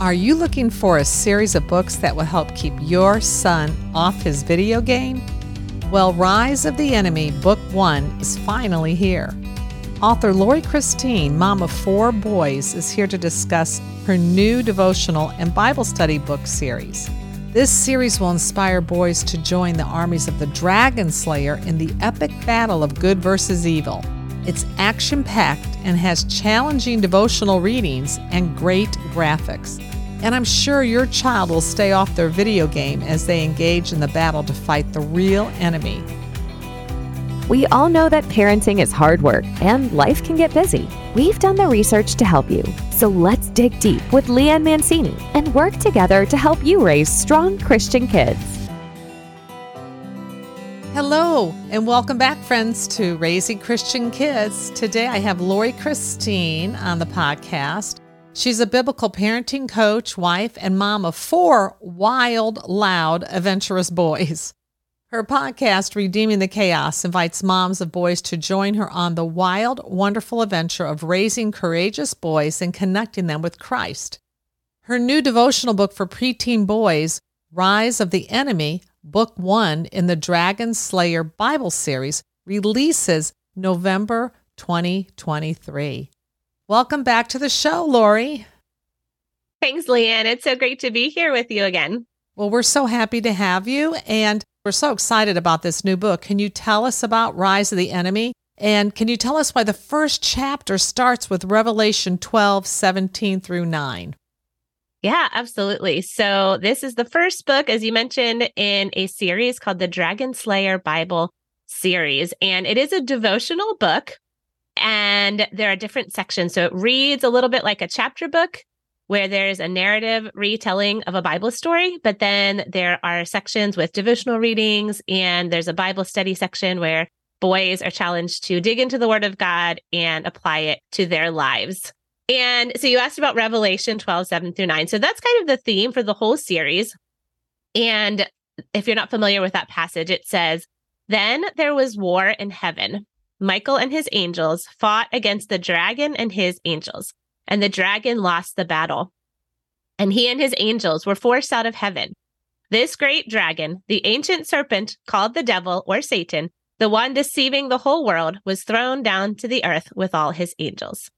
Are you looking for a series of books that will help keep your son off his video game? Well, Rise of the Enemy, Book 1, is finally here. Author Laurie Christine, mom of four boys, is here to discuss her new devotional and Bible study book series. This series will inspire boys to join the armies of the Dragon Slayer in the epic battle of good versus evil. It's action packed and has challenging devotional readings and great graphics. And I'm sure your child will stay off their video game as they engage in the battle to fight the real enemy. We all know that parenting is hard work and life can get busy. We've done the research to help you. So let's dig deep with Leanne Mancini and work together to help you raise strong Christian kids. Hello, and welcome back, friends, to Raising Christian Kids. Today I have Laurie Christine on the podcast. She's a biblical parenting coach, wife, and mom of four wild, loud, adventurous boys. Her podcast, Redeeming the Chaos, invites moms of boys to join her on the wild, wonderful adventure of raising courageous boys and connecting them with Christ. Her new devotional book for preteen boys, Rise of the Enemy, Book 1 in the Dragon Slayer Bible series, releases November 2023. Welcome back to the show, Laurie. Thanks, Leanne. It's so great to be here with you again. Well, we're so happy to have you, and we're so excited about this new book. Can you tell us about Rise of the Enemy? And can you tell us why the first chapter starts with Revelation 12, 17 through 9? Yeah, absolutely. So, this is the first book, as you mentioned, in a series called the Dragon Slayer Bible series. And it is a devotional book, and there are different sections. So, it reads a little bit like a chapter book where there's a narrative retelling of a Bible story, but then there are sections with devotional readings, and there's a Bible study section where boys are challenged to dig into the Word of God and apply it to their lives. And so you asked about Revelation 12, 7 through 9. So that's kind of the theme for the whole series. And if you're not familiar with that passage, it says, Then there was war in heaven. Michael and his angels fought against the dragon and his angels, and the dragon lost the battle. And he and his angels were forced out of heaven. This great dragon, the ancient serpent called the devil or Satan, the one deceiving the whole world, was thrown down to the earth with all his angels.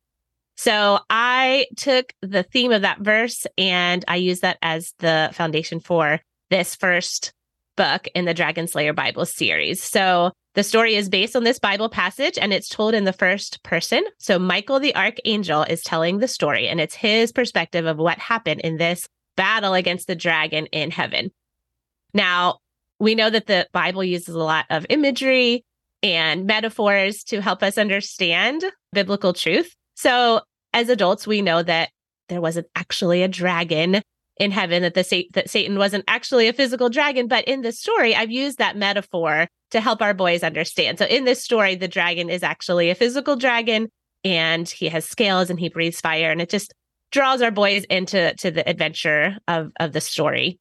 So I took the theme of that verse and I used that as the foundation for this first book in the Dragon Slayer Bible series. So the story is based on this Bible passage and it's told in the first person. So Michael the archangel is telling the story and it's his perspective of what happened in this battle against the dragon in heaven. Now, we know that the Bible uses a lot of imagery and metaphors to help us understand biblical truth. So as adults, we know that there wasn't actually a dragon in heaven, that the that Satan wasn't actually a physical dragon. But in this story, I've used that metaphor to help our boys understand. So in this story, the dragon is actually a physical dragon, and he has scales and he breathes fire, and it just draws our boys into to the adventure of of the story.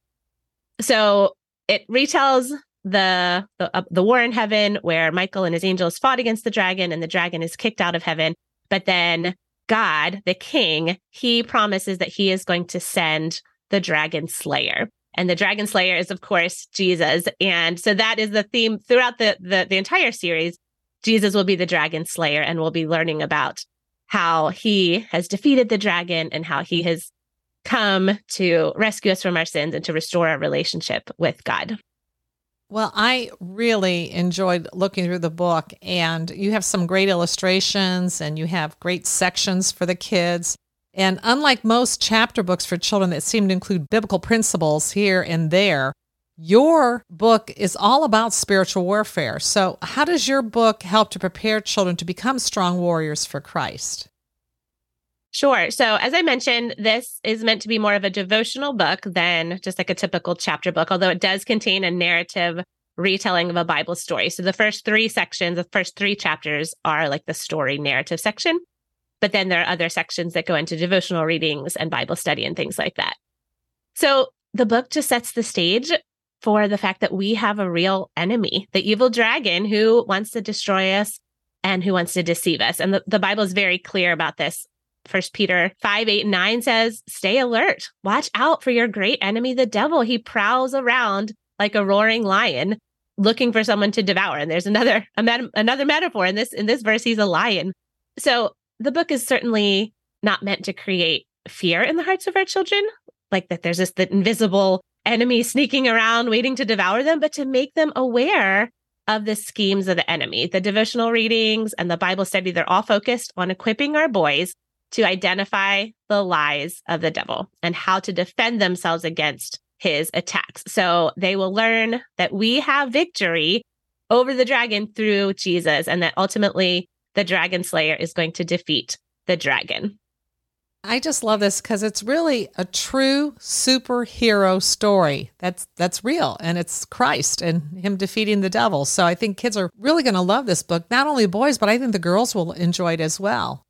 So it retells the the, uh, the war in heaven where Michael and his angels fought against the dragon, and the dragon is kicked out of heaven. But then God, the king, he promises that he is going to send the dragon slayer. And the dragon slayer is, of course, Jesus. And so that is the theme throughout the, the, the entire series. Jesus will be the dragon slayer, and we'll be learning about how he has defeated the dragon and how he has come to rescue us from our sins and to restore our relationship with God. Well, I really enjoyed looking through the book, and you have some great illustrations and you have great sections for the kids. And unlike most chapter books for children that seem to include biblical principles here and there, your book is all about spiritual warfare. So, how does your book help to prepare children to become strong warriors for Christ? Sure. So, as I mentioned, this is meant to be more of a devotional book than just like a typical chapter book, although it does contain a narrative retelling of a Bible story. So, the first three sections, the first three chapters are like the story narrative section. But then there are other sections that go into devotional readings and Bible study and things like that. So, the book just sets the stage for the fact that we have a real enemy, the evil dragon who wants to destroy us and who wants to deceive us. And the, the Bible is very clear about this First Peter 5, 8, 9 says, Stay alert. Watch out for your great enemy, the devil. He prowls around like a roaring lion looking for someone to devour. And there's another met- another metaphor in this in this verse. He's a lion. So the book is certainly not meant to create fear in the hearts of our children, like that there's this the invisible enemy sneaking around waiting to devour them, but to make them aware of the schemes of the enemy. The devotional readings and the Bible study, they're all focused on equipping our boys to identify the lies of the devil and how to defend themselves against his attacks. So they will learn that we have victory over the dragon through Jesus and that ultimately the dragon slayer is going to defeat the dragon. I just love this because it's really a true superhero story. That's that's real, and it's Christ and him defeating the devil. So I think kids are really going to love this book. Not only boys, but I think the girls will enjoy it as well.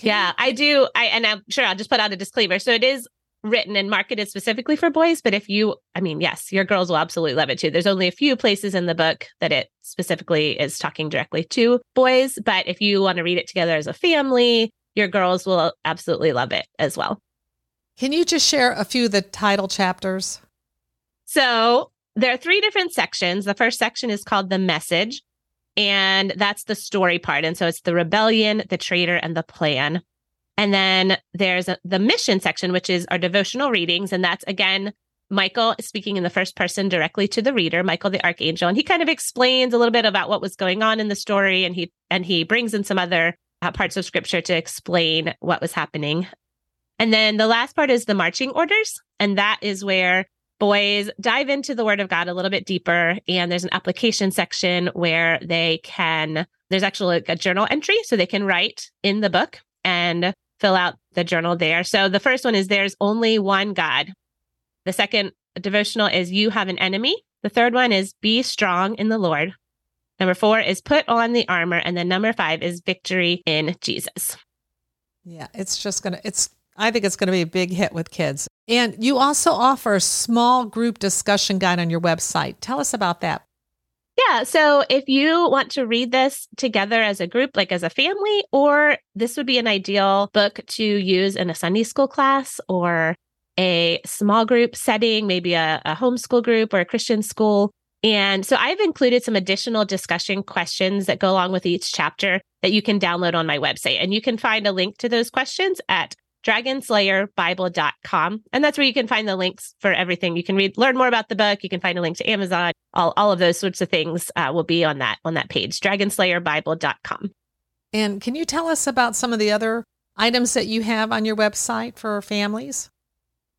Yeah, I do. I and I'm sure I'll just put out a disclaimer. So it is written and marketed specifically for boys, but if you, I mean, yes, your girls will absolutely love it too. There's only a few places in the book that it specifically is talking directly to boys, but if you want to read it together as a family, your girls will absolutely love it as well. Can you just share a few of the title chapters? So there are three different sections. The first section is called The Message, and that's the story part. And so it's the rebellion, the traitor, and the plan. And then there's a, the mission section, which is our devotional readings. And that's again, Michael speaking in the first person directly to the reader, Michael the archangel, and he kind of explains a little bit about what was going on in the story, and he and he brings in some other uh, parts of scripture to explain what was happening. And then the last part is the marching orders. And that is where boys dive into the word of God a little bit deeper. And there's an application section where they can, there's actually a journal entry so they can write in the book and fill out the journal there. So the first one is there's only one God. The second devotional is you have an enemy. The third one is be strong in the Lord. Number four is put on the armor. And then number five is victory in Jesus. Yeah, it's just going to, it's, I think it's going to be a big hit with kids. And you also offer a small group discussion guide on your website. Tell us about that. Yeah. So if you want to read this together as a group, like as a family, or this would be an ideal book to use in a Sunday school class or a small group setting, maybe a, a homeschool group or a Christian school. And so I've included some additional discussion questions that go along with each chapter that you can download on my website. And you can find a link to those questions at dragonslayerbible.com. And that's where you can find the links for everything. You can read, learn more about the book. You can find a link to Amazon. All, all of those sorts of things uh, will be on that, on that page, dragonslayerbible.com. And can you tell us about some of the other items that you have on your website for families?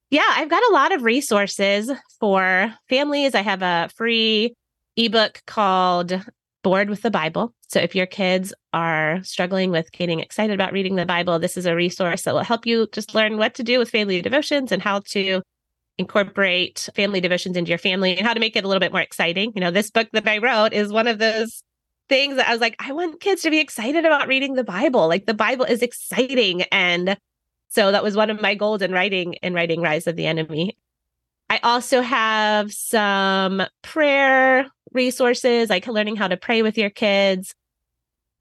Yeah, I've got a lot of resources for families. I have a free ebook called Bored with the Bible. So if your kids are struggling with getting excited about reading the Bible, this is a resource that will help you just learn what to do with family devotions and how to incorporate family devotions into your family and how to make it a little bit more exciting. You know, this book that I wrote is one of those things that I was like, I want kids to be excited about reading the Bible. Like the Bible is exciting and so that was one of my goals in writing in writing Rise of the Enemy. I also have some prayer resources, like learning how to pray with your kids.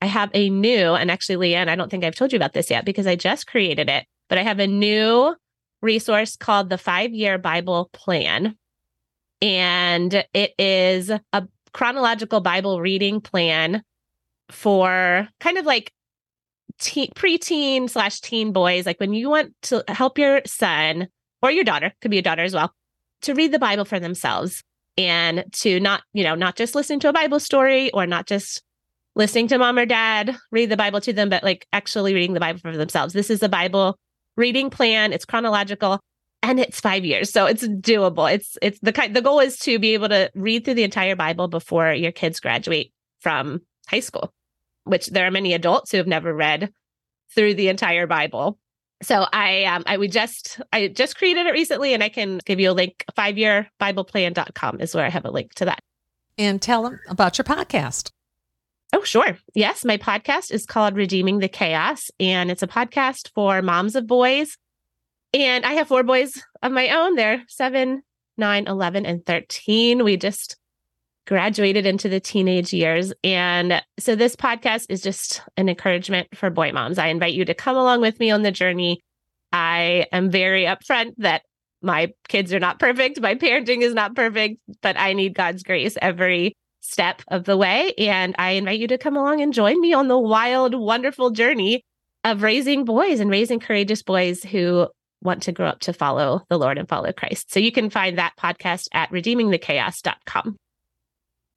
I have a new, and actually, Leanne, I don't think I've told you about this yet because I just created it, but I have a new resource called the Five Year Bible Plan. And it is a chronological Bible reading plan for kind of like teen, preteen slash teen boys, like when you want to help your son or your daughter, could be a daughter as well, to read the Bible for themselves and to not, you know, not just listen to a Bible story or not just listening to mom or dad read the Bible to them, but like actually reading the Bible for themselves. This is a Bible reading plan. It's chronological and it's five years. So it's doable. It's, it's the kind, the goal is to be able to read through the entire Bible before your kids graduate from high school which there are many adults who have never read through the entire Bible. So I um I would just I just created it recently and I can give you a link, five year bibleplan.com is where I have a link to that. And tell them about your podcast. Oh, sure. Yes, my podcast is called Redeeming the Chaos, and it's a podcast for moms of boys. And I have four boys of my own. They're seven, nine, 11, and 13. We just graduated into the teenage years. And so this podcast is just an encouragement for boy moms. I invite you to come along with me on the journey. I am very upfront that my kids are not perfect, my parenting is not perfect, but I need God's grace every step of the way. And I invite you to come along and join me on the wild, wonderful journey of raising boys and raising courageous boys who want to grow up to follow the Lord and follow Christ. So you can find that podcast at redeemingthechaos.com.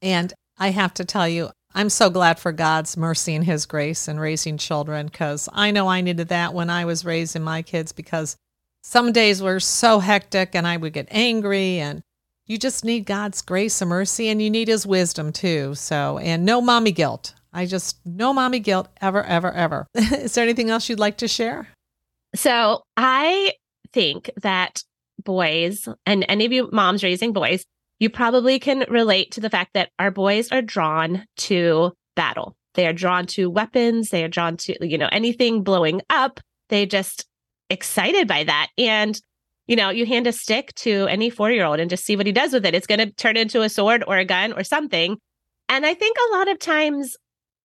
And I have to tell you, I'm so glad for God's mercy and His grace in raising children because I know I needed that when I was raising my kids because some days were so hectic and I would get angry and you just need God's grace and mercy and you need His wisdom too. So, and no mommy guilt. I just, no mommy guilt ever, ever, ever. Is there anything else you'd like to share? So I think that boys and any of you moms raising boys, you probably can relate to the fact that our boys are drawn to battle. They are drawn to weapons. They are drawn to, you know, anything blowing up. They just excited by that. And, you know, you hand a stick to any four year old and just see what he does with it. It's going to turn into a sword or a gun or something. And I think a lot of times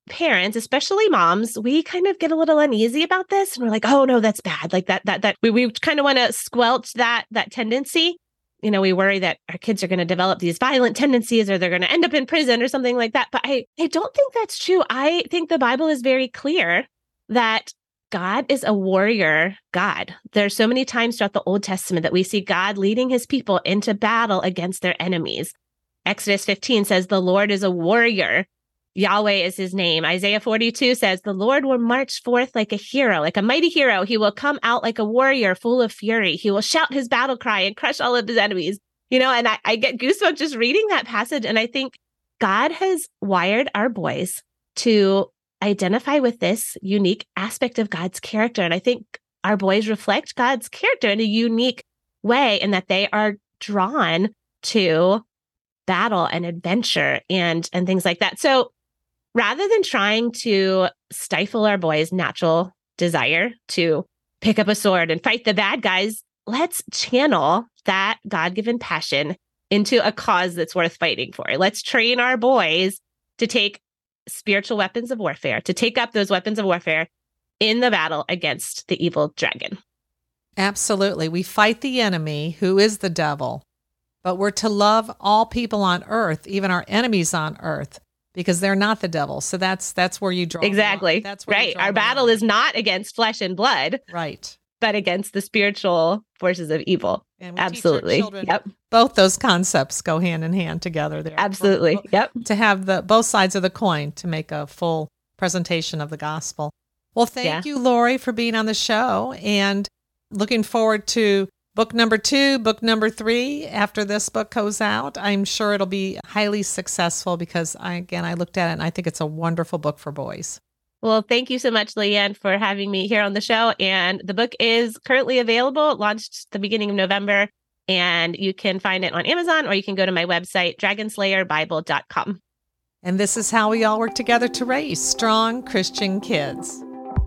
parents, especially moms, we kind of get a little uneasy about this and we're like, oh no, that's bad. Like that, that, that we, we kind of want to squelch that, that tendency. You know, we worry that our kids are going to develop these violent tendencies or they're going to end up in prison or something like that. But I, I don't think that's true. I think the Bible is very clear that God is a warrior God. There's so many times throughout the Old Testament that we see God leading his people into battle against their enemies. Exodus 15 says, The Lord is a warrior Yahweh is his name. Isaiah 42 says, The Lord will march forth like a hero, like a mighty hero. He will come out like a warrior full of fury. He will shout his battle cry and crush all of his enemies. You know, and I, I get goosebumps just reading that passage. And I think God has wired our boys to identify with this unique aspect of God's character. And I think our boys reflect God's character in a unique way in that they are drawn to battle and adventure and and things like that. So rather than trying to stifle our boys' natural desire to pick up a sword and fight the bad guys, let's channel that God given passion into a cause that's worth fighting for. Let's train our boys to take spiritual weapons of warfare, to take up those weapons of warfare in the battle against the evil dragon. Absolutely. We fight the enemy, who is the devil, but we're to love all people on earth, even our enemies on earth because they're not the devil. So that's that's where you draw exactly. That's right. Our battle is not against flesh and blood, right? But against the spiritual forces of evil. Absolutely. Yep. Both those concepts go hand in hand together. There. Absolutely. Yep. To have the both sides of the coin to make a full presentation of the gospel. Well, thank yeah. you, Laurie, for being on the show, and looking forward to book number two, book number three, after this book goes out, I'm sure it'll be highly successful because I, again, I looked at it and I think it's a wonderful book for boys. Well, thank you so much, Leanne, for having me here on the show. And the book is currently available. Launched the beginning of November, and you can find it on Amazon or you can go to my website, dragonslayerbible.com. And this is how we all work together to raise strong Christian kids.